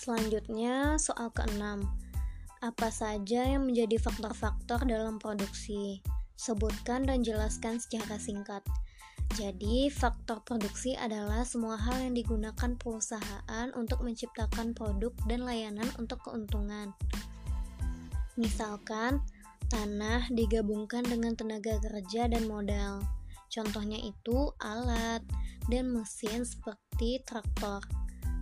Selanjutnya, soal keenam. Apa saja yang menjadi faktor-faktor dalam produksi? Sebutkan dan jelaskan secara singkat. Jadi, faktor produksi adalah semua hal yang digunakan perusahaan untuk menciptakan produk dan layanan untuk keuntungan. Misalkan, tanah digabungkan dengan tenaga kerja dan modal. Contohnya itu alat dan mesin seperti traktor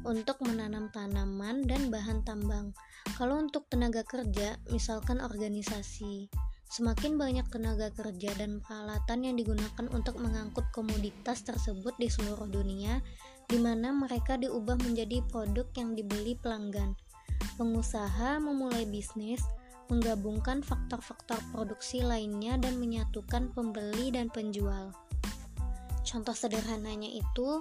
untuk menanam tanaman dan bahan tambang. Kalau untuk tenaga kerja, misalkan organisasi, semakin banyak tenaga kerja dan peralatan yang digunakan untuk mengangkut komoditas tersebut di seluruh dunia, di mana mereka diubah menjadi produk yang dibeli pelanggan. Pengusaha memulai bisnis, menggabungkan faktor-faktor produksi lainnya dan menyatukan pembeli dan penjual. Contoh sederhananya itu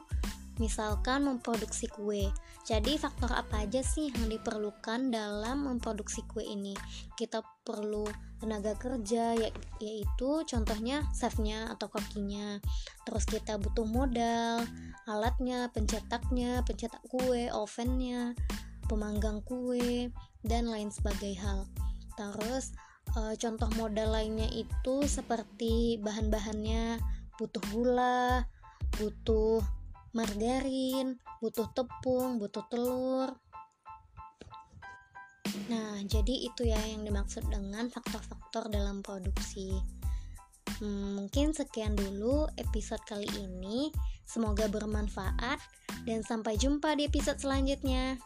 misalkan memproduksi kue. Jadi faktor apa aja sih yang diperlukan dalam memproduksi kue ini? Kita perlu tenaga kerja ya, yaitu contohnya chefnya atau kokinya. Terus kita butuh modal, alatnya, pencetaknya, pencetak kue, ovennya, pemanggang kue dan lain sebagainya hal. Terus e, contoh modal lainnya itu seperti bahan-bahannya butuh gula, butuh margarin, butuh tepung, butuh telur. Nah, jadi itu ya yang dimaksud dengan faktor-faktor dalam produksi. Hmm, mungkin sekian dulu episode kali ini. Semoga bermanfaat dan sampai jumpa di episode selanjutnya.